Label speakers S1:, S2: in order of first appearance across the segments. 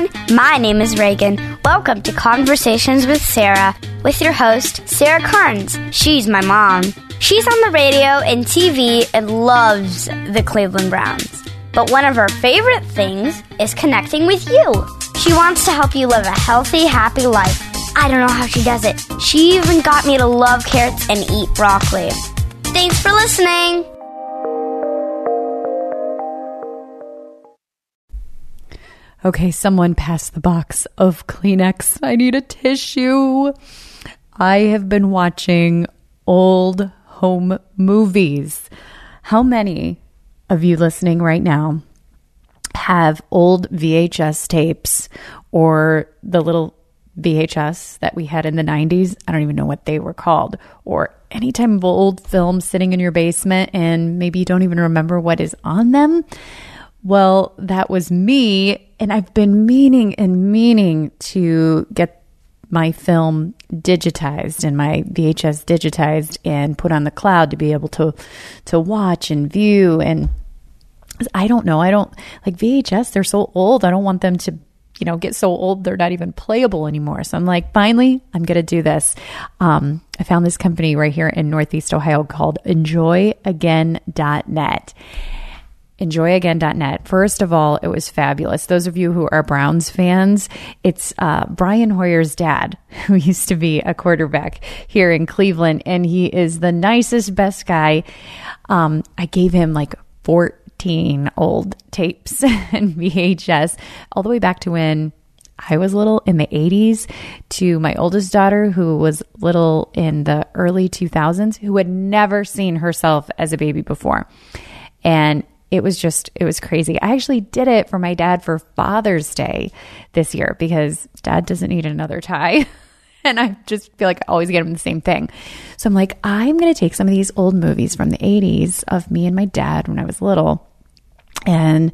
S1: everyone. My name is Reagan. Welcome to Conversations with Sarah with your host, Sarah Carnes. She's my mom. She's on the radio and TV and loves the Cleveland Browns. But one of her favorite things is connecting with you. She wants to help you live a healthy, happy life. I don't know how she does it. She even got me to love carrots and eat broccoli. Thanks for listening.
S2: Okay, someone pass the box of Kleenex. I need a tissue. I have been watching old home movies. How many of you listening right now have old VHS tapes or the little VHS that we had in the 90s? I don't even know what they were called. Or any type of old film sitting in your basement and maybe you don't even remember what is on them? Well, that was me. And I've been meaning and meaning to get my film digitized and my VHS digitized and put on the cloud to be able to to watch and view and I don't know. I don't like VHS. They're so old. I don't want them to, you know, get so old they're not even playable anymore. So I'm like, finally, I'm going to do this. Um, I found this company right here in Northeast Ohio called EnjoyAgain.net enjoyagain.net. First of all, it was fabulous. Those of you who are Browns fans, it's uh, Brian Hoyer's dad, who used to be a quarterback here in Cleveland, and he is the nicest, best guy. Um, I gave him like 14 old tapes and VHS, all the way back to when I was little in the 80s to my oldest daughter, who was little in the early 2000s, who had never seen herself as a baby before. And it was just it was crazy. I actually did it for my dad for Father's Day this year because dad doesn't need another tie. and I just feel like I always get him the same thing. So I'm like, I'm going to take some of these old movies from the 80s of me and my dad when I was little and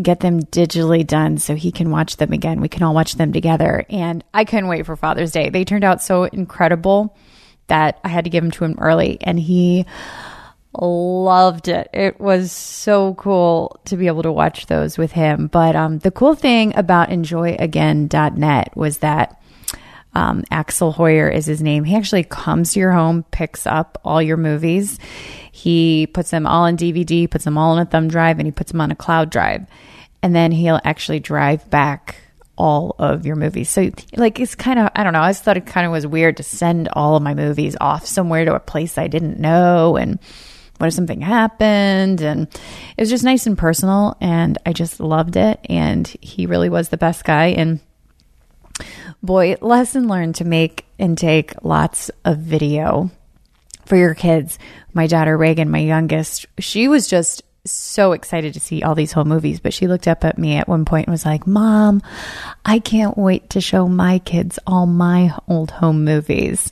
S2: get them digitally done so he can watch them again. We can all watch them together. And I couldn't wait for Father's Day. They turned out so incredible that I had to give them to him early. And he loved it. It was so cool to be able to watch those with him. But um, the cool thing about enjoyagain.net was that um, Axel Hoyer is his name. He actually comes to your home, picks up all your movies. He puts them all on DVD, puts them all on a thumb drive, and he puts them on a cloud drive. And then he'll actually drive back all of your movies. So, like, it's kind of, I don't know, I just thought it kind of was weird to send all of my movies off somewhere to a place I didn't know. And, what if something happened? And it was just nice and personal. And I just loved it. And he really was the best guy. And boy, lesson learned to make and take lots of video for your kids. My daughter Reagan, my youngest, she was just so excited to see all these home movies, but she looked up at me at one point and was like, Mom, I can't wait to show my kids all my old home movies.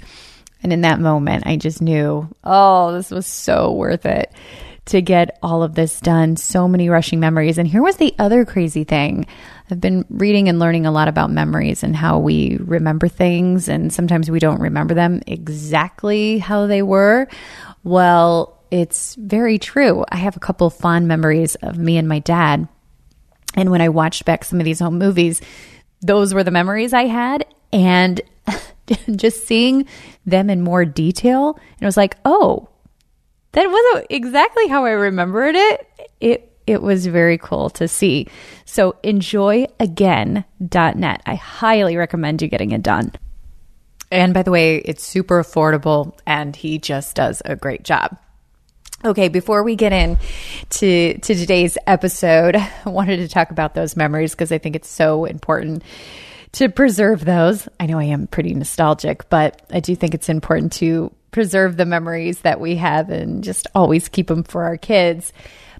S2: And in that moment, I just knew, oh, this was so worth it to get all of this done. So many rushing memories. And here was the other crazy thing. I've been reading and learning a lot about memories and how we remember things, and sometimes we don't remember them exactly how they were. Well, it's very true. I have a couple fond memories of me and my dad. And when I watched back some of these home movies, those were the memories I had. And just seeing them in more detail, and it was like, oh, that wasn't exactly how I remembered it. It it was very cool to see. So enjoyagain.net. I highly recommend you getting it done. And by the way, it's super affordable and he just does a great job. Okay, before we get in to, to today's episode, I wanted to talk about those memories because I think it's so important to preserve those. I know I am pretty nostalgic, but I do think it's important to preserve the memories that we have and just always keep them for our kids.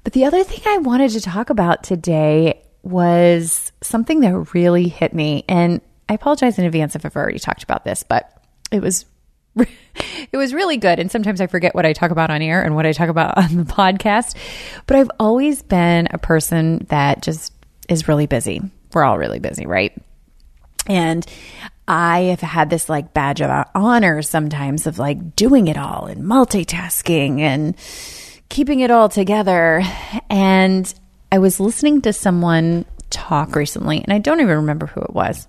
S2: But the other thing I wanted to talk about today was something that really hit me. And I apologize in advance if I've already talked about this, but it was it was really good. And sometimes I forget what I talk about on air and what I talk about on the podcast. But I've always been a person that just is really busy. We're all really busy, right? And I have had this like badge of honor sometimes of like doing it all and multitasking and keeping it all together. And I was listening to someone talk recently, and I don't even remember who it was.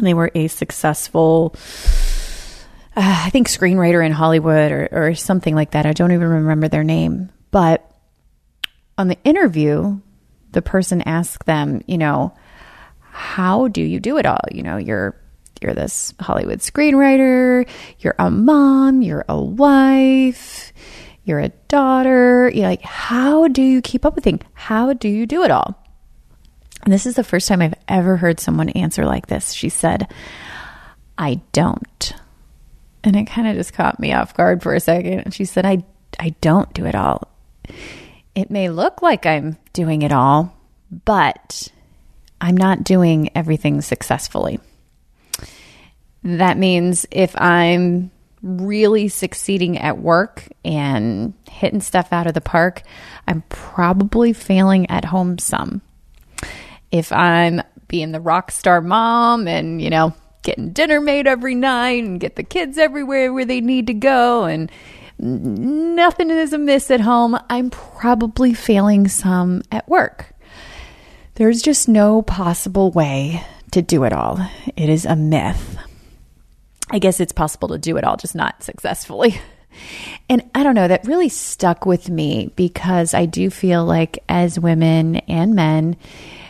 S2: They were a successful, uh, I think, screenwriter in Hollywood or, or something like that. I don't even remember their name. But on the interview, the person asked them, you know, how do you do it all? You know, you're you're this Hollywood screenwriter, you're a mom, you're a wife, you're a daughter. You're like, how do you keep up with things? How do you do it all? And this is the first time I've ever heard someone answer like this. She said, I don't. And it kind of just caught me off guard for a second. And she said, I, I don't do it all. It may look like I'm doing it all, but I'm not doing everything successfully. That means if I'm really succeeding at work and hitting stuff out of the park, I'm probably failing at home some. If I'm being the rock star mom and, you know, getting dinner made every night and get the kids everywhere where they need to go and nothing is amiss at home, I'm probably failing some at work. There's just no possible way to do it all. It is a myth. I guess it's possible to do it all, just not successfully. And I don't know, that really stuck with me because I do feel like as women and men,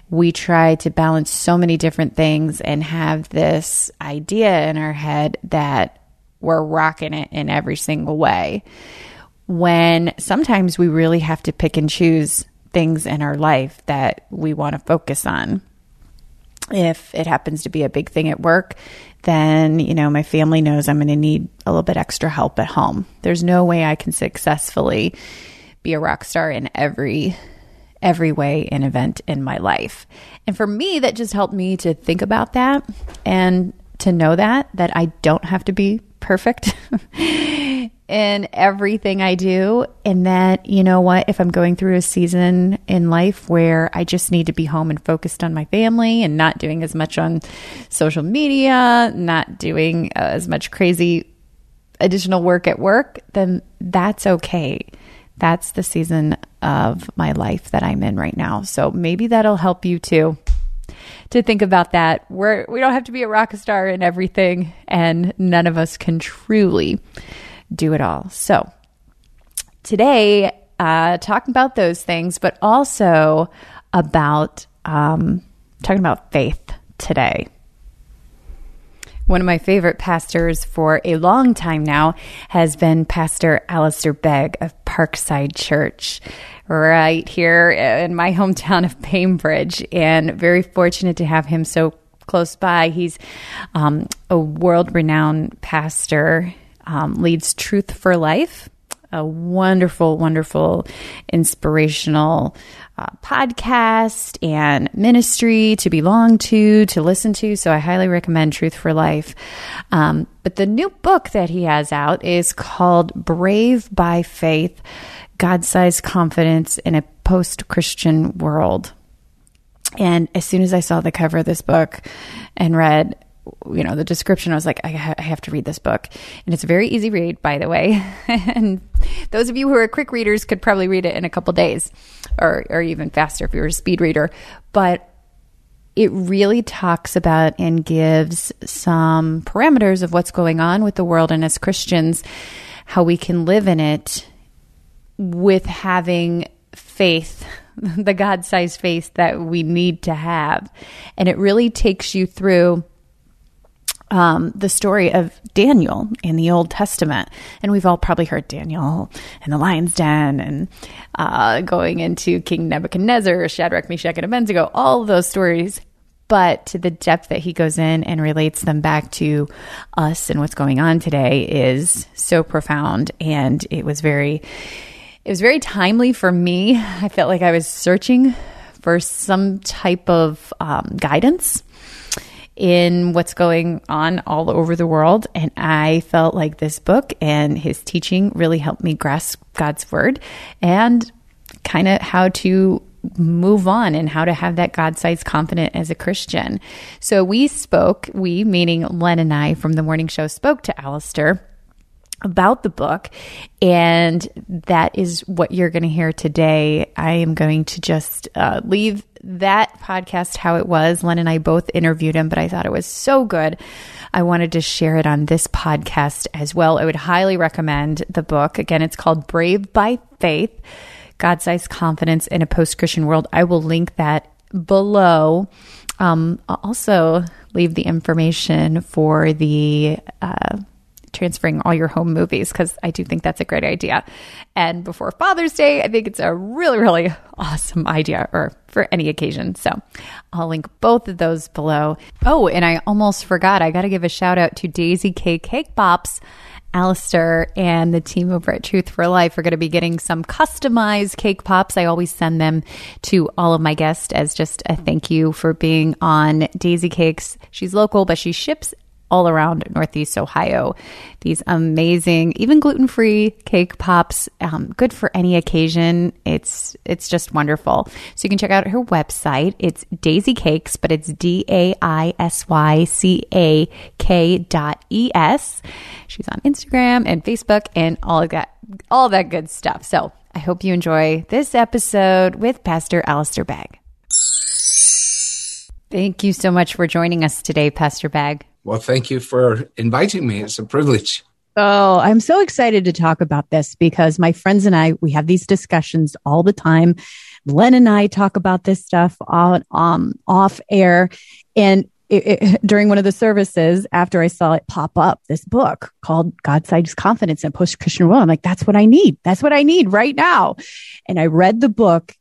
S2: we try to balance so many different things and have this idea in our head that we're rocking it in every single way. When sometimes we really have to pick and choose things in our life that we want to focus on. If it happens to be a big thing at work, then, you know, my family knows I'm going to need a little bit extra help at home. There's no way I can successfully be a rock star in every every way and event in my life. And for me that just helped me to think about that and to know that that I don't have to be perfect in everything I do. And that, you know what, if I'm going through a season in life where I just need to be home and focused on my family and not doing as much on social media, not doing uh, as much crazy additional work at work, then that's okay. That's the season of my life that I'm in right now. So maybe that'll help you too to think about that. We're we don't have to be a rock star in everything, and none of us can truly do it all. So today, uh, talking about those things, but also about um, talking about faith today. One of my favorite pastors for a long time now has been Pastor Alistair Begg of Parkside Church, right here in my hometown of Bainbridge, and very fortunate to have him so close by. He's um, a world renowned pastor um, leads Truth for Life, a wonderful, wonderful, inspirational uh, podcast and ministry to belong to, to listen to. So I highly recommend Truth for Life. Um, but the new book that he has out is called Brave by Faith God sized confidence in a post Christian world. And as soon as I saw the cover of this book and read you know the description i was like I, ha- I, have to read this book. And it's a very easy read by the way. And those of you who are quick readers could probably read it in a couple days or, or even faster if you're a speed reader. But it really talks about and gives some parameters of what's going on with the world and as christians how we can live in it with having faith the god-sized faith that we need to have. And it really takes you through um, the story of Daniel in the Old Testament. And we've all probably heard Daniel in the lion's den and uh, going into King Nebuchadnezzar, Shadrach, Meshach, and Abednego, all those stories. But to the depth that he goes in and relates them back to us and what's going on today is so profound. And it was very, it was very timely for me. I felt like I was searching for some type of um, guidance in what's going on all over the world. And I felt like this book and his teaching really helped me grasp God's word and kind of how to move on and how to have that God sized confidence as a Christian. So we spoke, we, meaning Len and I from the morning show, spoke to Alistair about the book. And that is what you're going to hear today. I am going to just uh, leave that podcast how it was. Len and I both interviewed him, but I thought it was so good. I wanted to share it on this podcast as well. I would highly recommend the book. Again, it's called Brave by Faith God sized confidence in a post Christian world. I will link that below. Um, I'll also leave the information for the uh, transferring all your home movies because I do think that's a great idea. And before Father's Day, I think it's a really, really awesome idea or for any occasion. So I'll link both of those below. Oh, and I almost forgot. I got to give a shout out to Daisy K Cake Pops. Alistair and the team over at Truth for Life are going to be getting some customized cake pops. I always send them to all of my guests as just a thank you for being on Daisy Cakes. She's local, but she ships all around Northeast Ohio. These amazing, even gluten free cake pops, um, good for any occasion. It's it's just wonderful. So you can check out her website. It's Daisy Cakes, but it's D A I S Y C A K dot E S. She's on Instagram and Facebook and all of that all that good stuff. So I hope you enjoy this episode with Pastor Alistair Begg. Thank you so much for joining us today, Pastor Begg.
S3: Well, thank you for inviting me. It's a privilege.
S4: Oh, I'm so excited to talk about this because my friends and I, we have these discussions all the time. Len and I talk about this stuff on, um, off air. And it, it, during one of the services, after I saw it pop up, this book called God Sized Confidence and Post Christian World, I'm like, that's what I need. That's what I need right now. And I read the book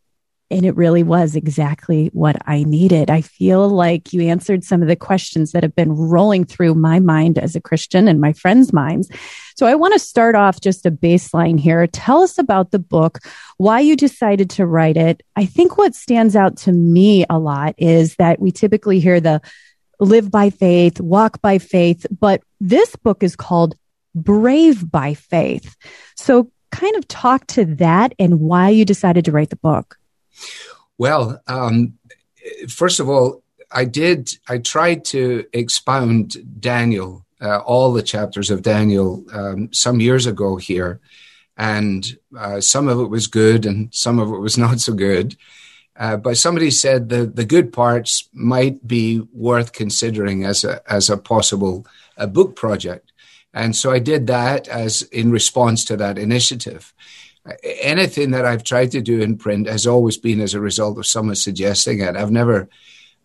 S4: and it really was exactly what I needed. I feel like you answered some of the questions that have been rolling through my mind as a Christian and my friends' minds. So I want to start off just a baseline here. Tell us about the book, why you decided to write it. I think what stands out to me a lot is that we typically hear the live by faith, walk by faith, but this book is called Brave by Faith. So kind of talk to that and why you decided to write the book.
S3: Well, um, first of all, I did, I tried to expound Daniel, uh, all the chapters of Daniel, um, some years ago here. And uh, some of it was good and some of it was not so good. Uh, but somebody said the, the good parts might be worth considering as a, as a possible uh, book project. And so I did that as in response to that initiative anything that I've tried to do in print has always been as a result of someone suggesting it. I've never,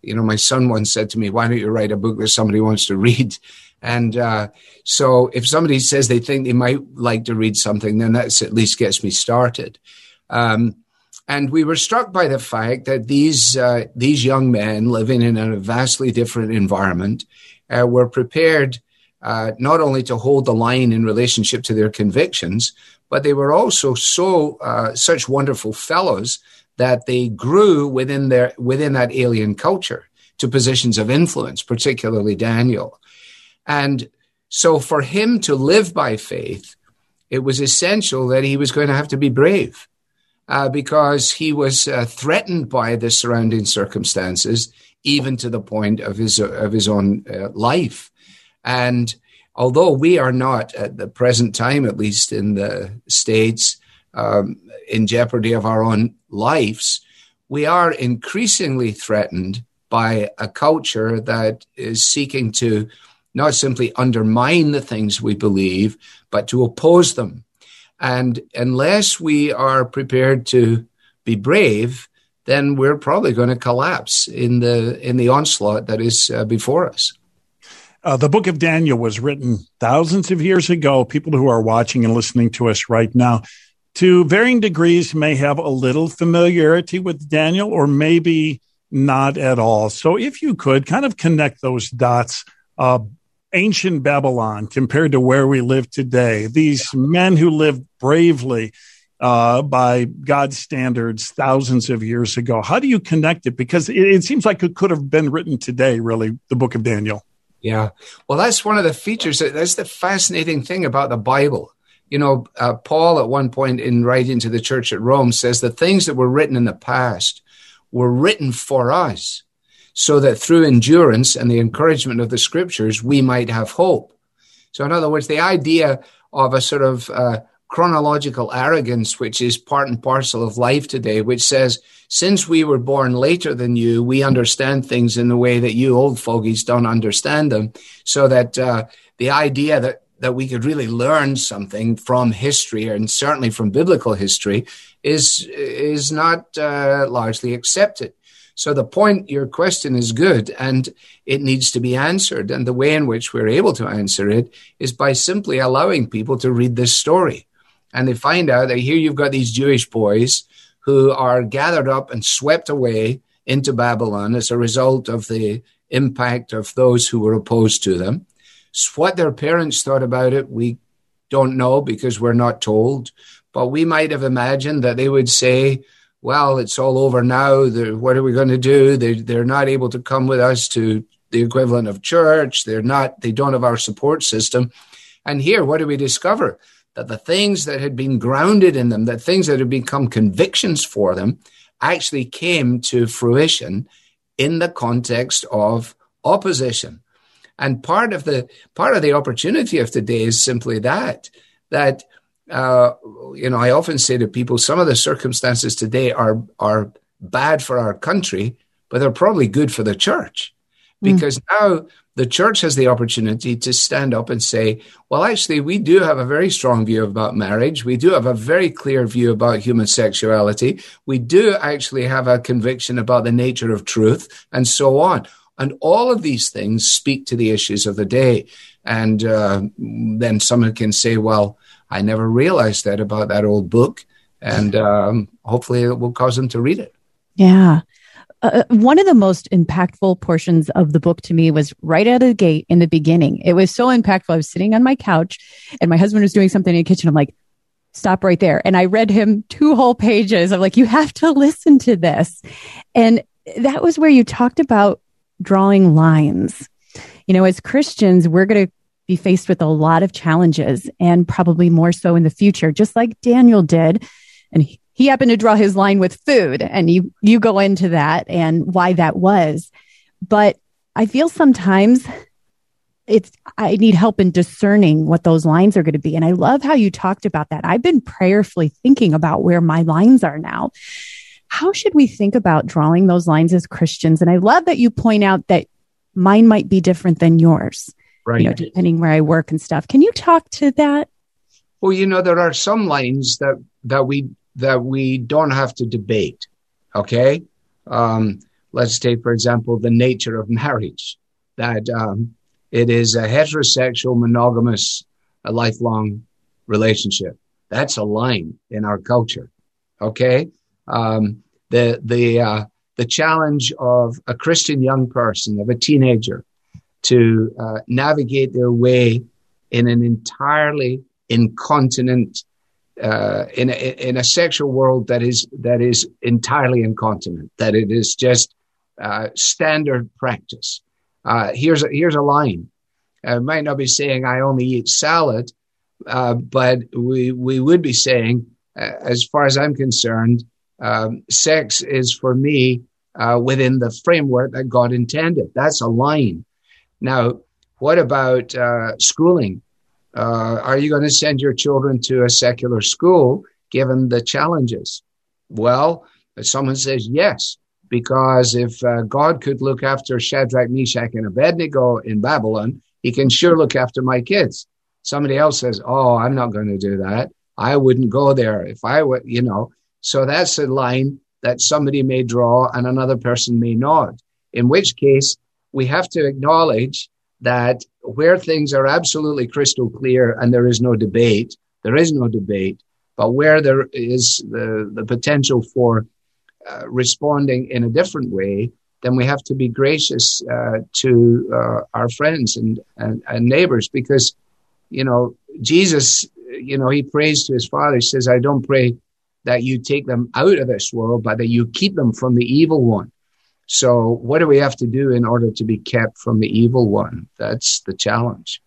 S3: you know, my son once said to me, "Why don't you write a book that somebody wants to read?" And uh, so, if somebody says they think they might like to read something, then that's at least gets me started. Um, and we were struck by the fact that these uh, these young men living in a vastly different environment uh, were prepared uh, not only to hold the line in relationship to their convictions, but they were also so uh, such wonderful fellows that they grew within their within that alien culture to positions of influence, particularly Daniel. And so for him to live by faith, it was essential that he was going to have to be brave uh, because he was uh, threatened by the surrounding circumstances, even to the point of his of his own uh, life. And although we are not at the present time, at least in the States, um, in jeopardy of our own lives, we are increasingly threatened by a culture that is seeking to not simply undermine the things we believe, but to oppose them. And unless we are prepared to be brave, then we're probably going to collapse in the in the onslaught that is uh, before us.
S5: Uh, the book of Daniel was written thousands of years ago. People who are watching and listening to us right now, to varying degrees, may have a little familiarity with Daniel or maybe not at all. So, if you could kind of connect those dots, uh, ancient Babylon compared to where we live today, these men who lived bravely uh, by God's standards thousands of years ago, how do you connect it? Because it, it seems like it could have been written today, really, the book of Daniel.
S3: Yeah. Well, that's one of the features. That's the fascinating thing about the Bible. You know, uh, Paul at one point in writing to the church at Rome says the things that were written in the past were written for us so that through endurance and the encouragement of the scriptures, we might have hope. So, in other words, the idea of a sort of uh, chronological arrogance, which is part and parcel of life today, which says, since we were born later than you, we understand things in the way that you old fogies don't understand them. So that uh, the idea that that we could really learn something from history and certainly from biblical history is is not uh, largely accepted. So the point, your question is good and it needs to be answered. And the way in which we're able to answer it is by simply allowing people to read this story and they find out that here you've got these Jewish boys who are gathered up and swept away into Babylon as a result of the impact of those who were opposed to them. What their parents thought about it, we don't know because we're not told. But we might have imagined that they would say, well, it's all over now. What are we going to do? They're not able to come with us to the equivalent of church. They're not, they don't have our support system. And here, what do we discover? That the things that had been grounded in them, that things that had become convictions for them, actually came to fruition in the context of opposition. And part of the part of the opportunity of today is simply that that uh, you know I often say to people, some of the circumstances today are are bad for our country, but they're probably good for the church hmm. because mm. now the church has the opportunity to stand up and say, well, actually, we do have a very strong view about marriage. We do have a very clear view about human sexuality. We do actually have a conviction about the nature of truth and so on. And all of these things speak to the issues of the day. And uh, then someone can say, well, I never realized that about that old book. And um, hopefully it will cause them to read it.
S2: Yeah. Uh, uh, one of the most impactful portions of the book to me was right out of the gate in the beginning. It was so impactful. I was sitting on my couch and my husband was doing something in the kitchen. I'm like, stop right there. And I read him two whole pages. I'm like, you have to listen to this. And that was where you talked about drawing lines. You know, as Christians, we're going to be faced with a lot of challenges and probably more so in the future, just like Daniel did. And he, he happened to draw his line with food and you you go into that and why that was. But i feel sometimes it's i need help in discerning what those lines are going to be. And i love how you talked about that. I've been prayerfully thinking about where my lines are now. How should we think about drawing those lines as christians? And i love that you point out that mine might be different than yours right. you know depending where i work and stuff. Can you talk to that?
S3: Well you know there are some lines that that we that we don't have to debate. Okay. Um, let's take, for example, the nature of marriage, that um, it is a heterosexual, monogamous, a lifelong relationship. That's a line in our culture. Okay. Um, the, the, uh, the challenge of a Christian young person, of a teenager, to uh, navigate their way in an entirely incontinent uh, in a, in a sexual world that is that is entirely incontinent, that it is just uh, standard practice. Uh, here's a, here's a line. I might not be saying I only eat salad, uh, but we we would be saying, uh, as far as I'm concerned, um, sex is for me uh, within the framework that God intended. That's a line. Now, what about schooling? Uh, are you going to send your children to a secular school given the challenges? Well, someone says yes, because if uh, God could look after Shadrach, Meshach, and Abednego in Babylon, he can sure look after my kids. Somebody else says, Oh, I'm not going to do that. I wouldn't go there if I would, you know. So that's a line that somebody may draw and another person may not. In which case, we have to acknowledge that where things are absolutely crystal clear and there is no debate, there is no debate, but where there is the, the potential for uh, responding in a different way, then we have to be gracious uh, to uh, our friends and, and, and, neighbors because, you know, Jesus, you know, he prays to his father. He says, I don't pray that you take them out of this world, but that you keep them from the evil one. So, what do we have to do in order to be kept from the evil one? That's the challenge.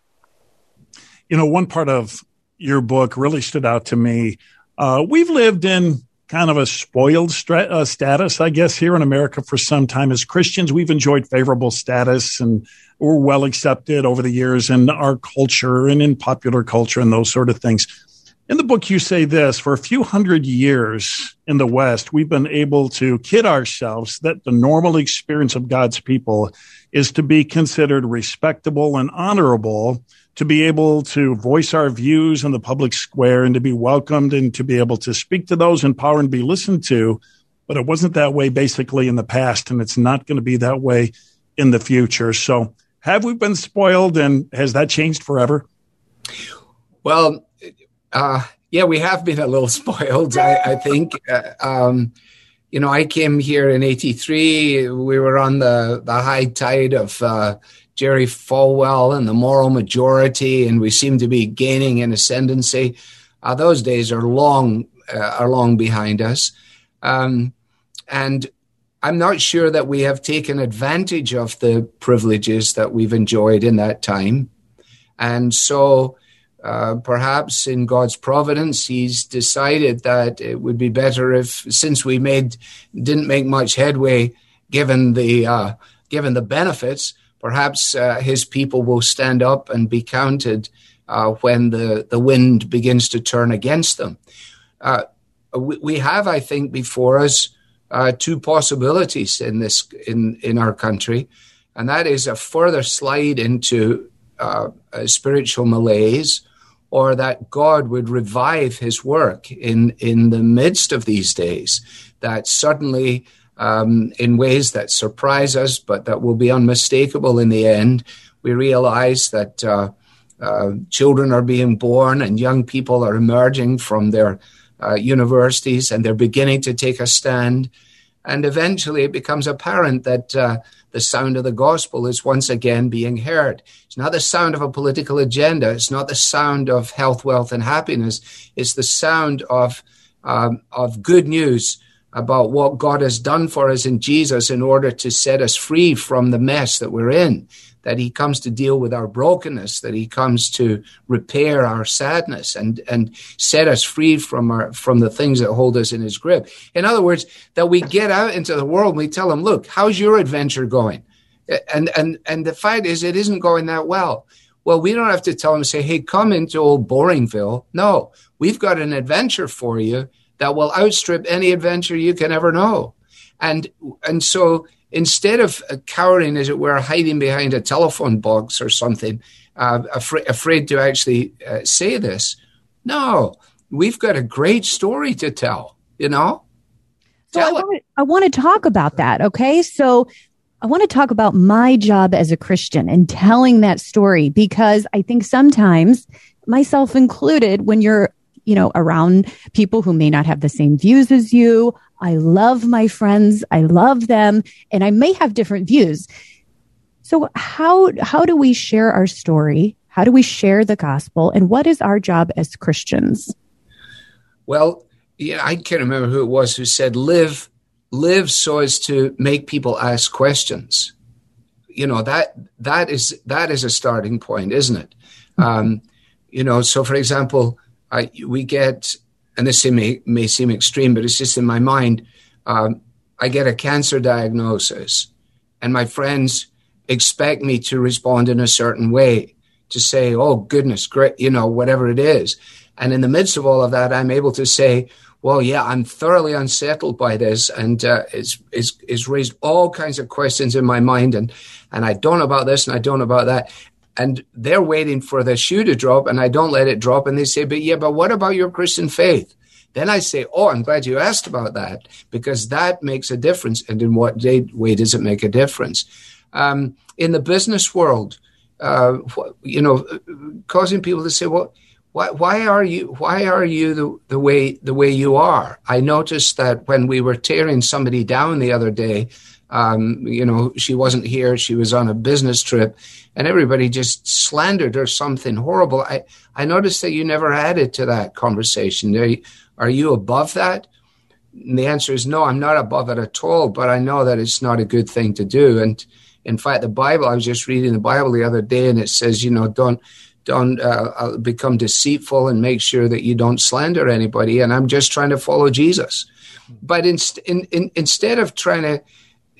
S5: You know, one part of your book really stood out to me. Uh, we've lived in kind of a spoiled stra- uh, status, I guess, here in America for some time. As Christians, we've enjoyed favorable status and we're well accepted over the years in our culture and in popular culture and those sort of things. In the book, you say this for a few hundred years in the West, we've been able to kid ourselves that the normal experience of God's people is to be considered respectable and honorable, to be able to voice our views in the public square and to be welcomed and to be able to speak to those in power and be listened to. But it wasn't that way basically in the past, and it's not going to be that way in the future. So, have we been spoiled, and has that changed forever?
S3: Well, uh, yeah, we have been a little spoiled, I, I think. Uh, um, you know, I came here in '83. We were on the the high tide of uh, Jerry Falwell and the moral majority, and we seem to be gaining in ascendancy. Uh, those days are long uh, are long behind us, um, and I'm not sure that we have taken advantage of the privileges that we've enjoyed in that time, and so uh, perhaps in God's providence, He's decided that it would be better if, since we made didn't make much headway, given the uh, given the benefits, perhaps uh, His people will stand up and be counted uh, when the the wind begins to turn against them. Uh, we, we, have, I think, before us two possibilities in this in in our country, and that is a further slide into spiritual malaise or that God would revive his work in, in the midst of these days, that suddenly, um, in ways that surprise us, but that will be unmistakable in the end, we realize that uh, uh, children are being born and young people are emerging from their uh, universities and they're beginning to take a stand. And eventually it becomes apparent that uh, the sound of the gospel is once again being heard. It's not the sound of a political agenda. It's not the sound of health, wealth, and happiness. It's the sound of, um, of good news about what God has done for us in Jesus in order to set us free from the mess that we're in that he comes to deal with our brokenness, that he comes to repair our sadness and, and set us free from our, from the things that hold us in his grip. In other words, that we get out into the world and we tell him, look, how's your adventure going? And, and, and the fact is, it isn't going that well. Well, we don't have to tell him, say, hey, come into old Boringville. No, we've got an adventure for you that will outstrip any adventure you can ever know. And, and so instead of cowering, as it were, hiding behind a telephone box or something, uh, afraid, afraid to actually uh, say this, no, we've got a great story to tell, you know?
S4: So I want, I want to talk about that. Okay. So I want to talk about my job as a Christian and telling that story because I think sometimes, myself included, when you're you know, around people who may not have the same views as you, I love my friends. I love them and I may have different views. So how, how do we share our story? How do we share the gospel? And what is our job as Christians?
S3: Well, yeah, I can't remember who it was who said, live, live so as to make people ask questions. You know, that, that is, that is a starting point, isn't it? Mm-hmm. Um, you know, so for example, We get and this may, may seem extreme, but it's just in my mind. Um, I get a cancer diagnosis, and my friends expect me to respond in a certain way to say, oh, goodness, great, you know, whatever it is. And in the midst of all of that, I'm able to say, well, yeah, I'm thoroughly unsettled by this, and uh, it's, it's, it's raised all kinds of questions in my mind, and, and I don't know about this, and I don't know about that and they're waiting for the shoe to drop and I don't let it drop. And they say, but yeah, but what about your Christian faith? Then I say, oh, I'm glad you asked about that because that makes a difference. And in what way does it make a difference? Um, in the business world, uh, you know, causing people to say, well, why, why are you why are you the, the way the way you are? I noticed that when we were tearing somebody down the other day, um, you know, she wasn't here. She was on a business trip, and everybody just slandered her something horrible. I, I noticed that you never added to that conversation. Are you, are you above that? And the answer is no, I'm not above it at all, but I know that it's not a good thing to do. And in fact, the Bible, I was just reading the Bible the other day, and it says, you know, don't don't uh, uh, become deceitful and make sure that you don't slander anybody. And I'm just trying to follow Jesus. But in, in, in, instead of trying to,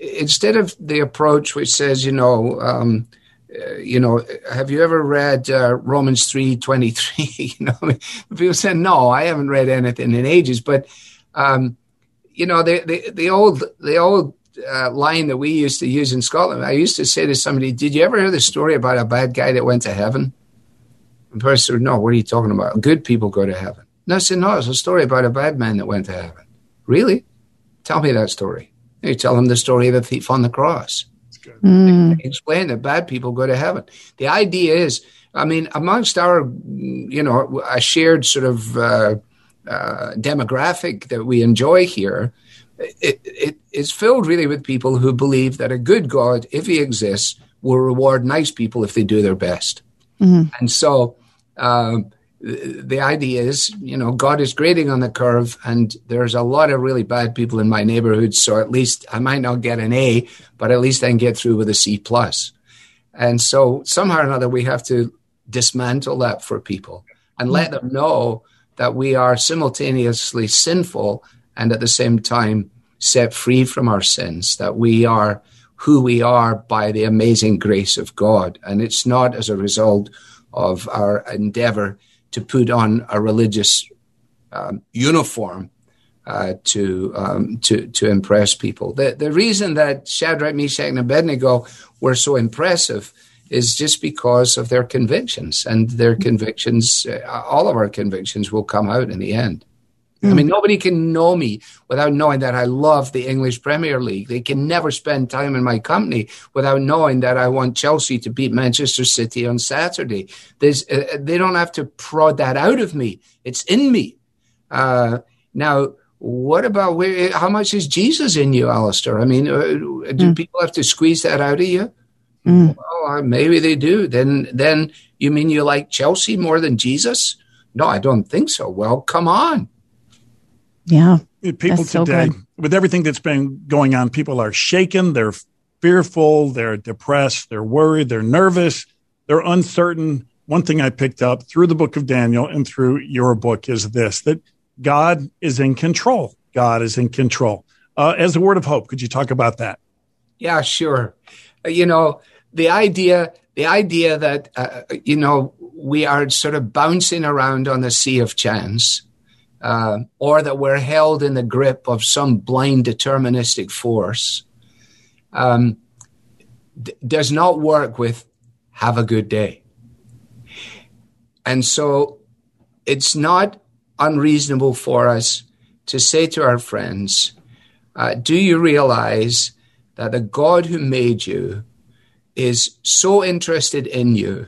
S3: instead of the approach which says, you know, um, uh, you know, have you ever read uh, Romans three twenty three? you know, people say no, I haven't read anything in ages. But um, you know, the, the the old the old uh, line that we used to use in Scotland. I used to say to somebody, "Did you ever hear the story about a bad guy that went to heaven?" The person said, "No, what are you talking about? Good people go to heaven." No, I said, "No, it's a story about a bad man that went to heaven." Really? Tell me that story. You tell him the story of the thief on the cross. Mm. Explain that bad people go to heaven. The idea is, I mean, amongst our, you know, a shared sort of uh, uh, demographic that we enjoy here, it, it is filled really with people who believe that a good God, if he exists, will reward nice people if they do their best. Mm-hmm. And so, um, the idea is, you know, God is grading on the curve, and there's a lot of really bad people in my neighborhood. So at least I might not get an A, but at least I can get through with a C plus. And so somehow or another, we have to dismantle that for people and let them know that we are simultaneously sinful and at the same time set free from our sins. That we are who we are by the amazing grace of God, and it's not as a result of our endeavor to put on a religious um, uniform uh, to um, to to impress people. The the reason that Shadrach, Meshach, and Abednego were so impressive is just because of their convictions, and their convictions, uh, all of our convictions, will come out in the end. Mm. I mean, nobody can know me without knowing that I love the English Premier League. They can never spend time in my company without knowing that I want Chelsea to beat Manchester City on Saturday. There's, uh, they don't have to prod that out of me. It's in me. Uh, now, what about where, how much is Jesus in you, Alistair? I mean, uh, do mm. people have to squeeze that out of you? Mm. Well, uh, maybe they do. Then, then you mean you like Chelsea more than Jesus? No, I don't think so. Well, come on.
S4: Yeah.
S5: People today, so with everything that's been going on, people are shaken. They're fearful. They're depressed. They're worried. They're nervous. They're uncertain. One thing I picked up through the book of Daniel and through your book is this that God is in control. God is in control. Uh, as a word of hope, could you talk about that?
S3: Yeah, sure. Uh, you know, the idea, the idea that, uh, you know, we are sort of bouncing around on the sea of chance uh, or that we're held in the grip of some blind deterministic force um, d- does not work with have a good day. And so it's not unreasonable for us to say to our friends, uh, Do you realize that the God who made you is so interested in you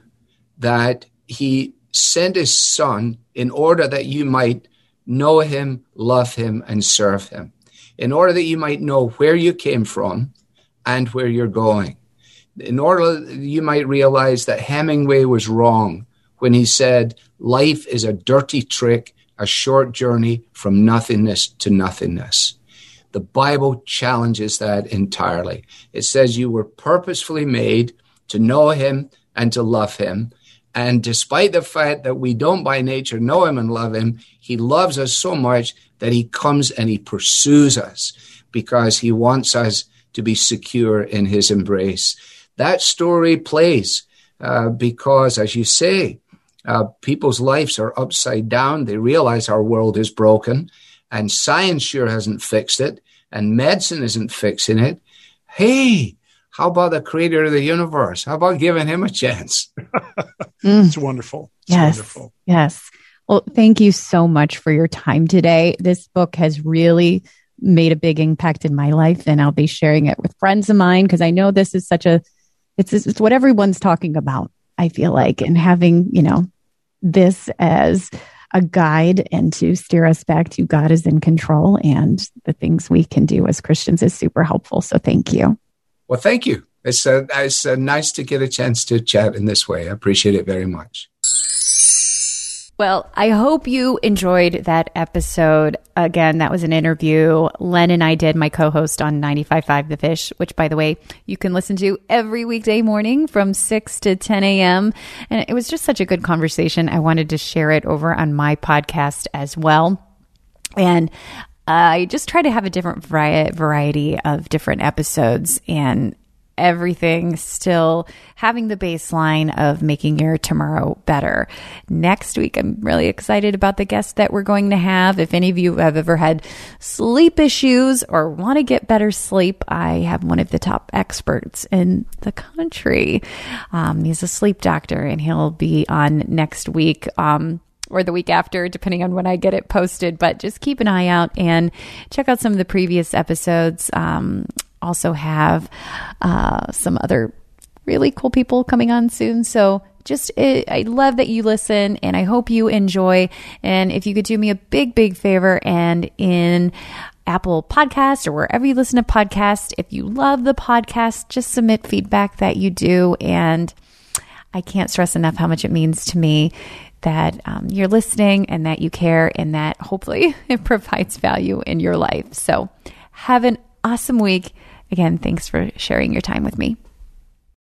S3: that he sent his son in order that you might know him, love him, and serve him, in order that you might know where you came from and where you're going. In order that you might realize that Hemingway was wrong when he said, Life is a dirty trick, a short journey from nothingness to nothingness. The Bible challenges that entirely. It says you were purposefully made to know him and to love him, and despite the fact that we don't by nature know him and love him, he loves us so much that he comes and he pursues us because he wants us to be secure in his embrace. That story plays uh, because, as you say, uh, people's lives are upside down. They realize our world is broken, and science sure hasn't fixed it, and medicine isn't fixing it. Hey, how about the creator of the universe? How about giving him a chance?
S5: mm. It's wonderful. It's
S4: yes.
S5: Wonderful.
S4: Yes. Well, thank you so much for your time today. This book has really made a big impact in my life, and I'll be sharing it with friends of mine because I know this is such a it's it's what everyone's talking about. I feel like, and having you know this as a guide and to steer us back to God is in control and the things we can do as Christians is super helpful. So thank you.
S3: Well, thank you. It's, uh, it's uh, nice to get a chance to chat in this way. I appreciate it very much.
S2: Well, I hope you enjoyed that episode. Again, that was an interview Len and I did, my co host on 95.5 The Fish, which, by the way, you can listen to every weekday morning from 6 to 10 a.m. And it was just such a good conversation. I wanted to share it over on my podcast as well. And I just try to have a different variety of different episodes. And everything still having the baseline of making your tomorrow better. Next week, I'm really excited about the guest that we're going to have. If any of you have ever had sleep issues or want to get better sleep, I have one of the top experts in the country. Um, he's a sleep doctor and he'll be on next week. Um, or the week after, depending on when I get it posted. But just keep an eye out and check out some of the previous episodes. Um, also have uh, some other really cool people coming on soon. So just it, I love that you listen and I hope you enjoy. And if you could do me a big, big favor and in Apple Podcast or wherever you listen to podcasts, if you love the podcast, just submit feedback that you do. And I can't stress enough how much it means to me that um, you're listening and that you care and that hopefully it provides value in your life. So have an awesome week. Again, thanks for sharing your time with me.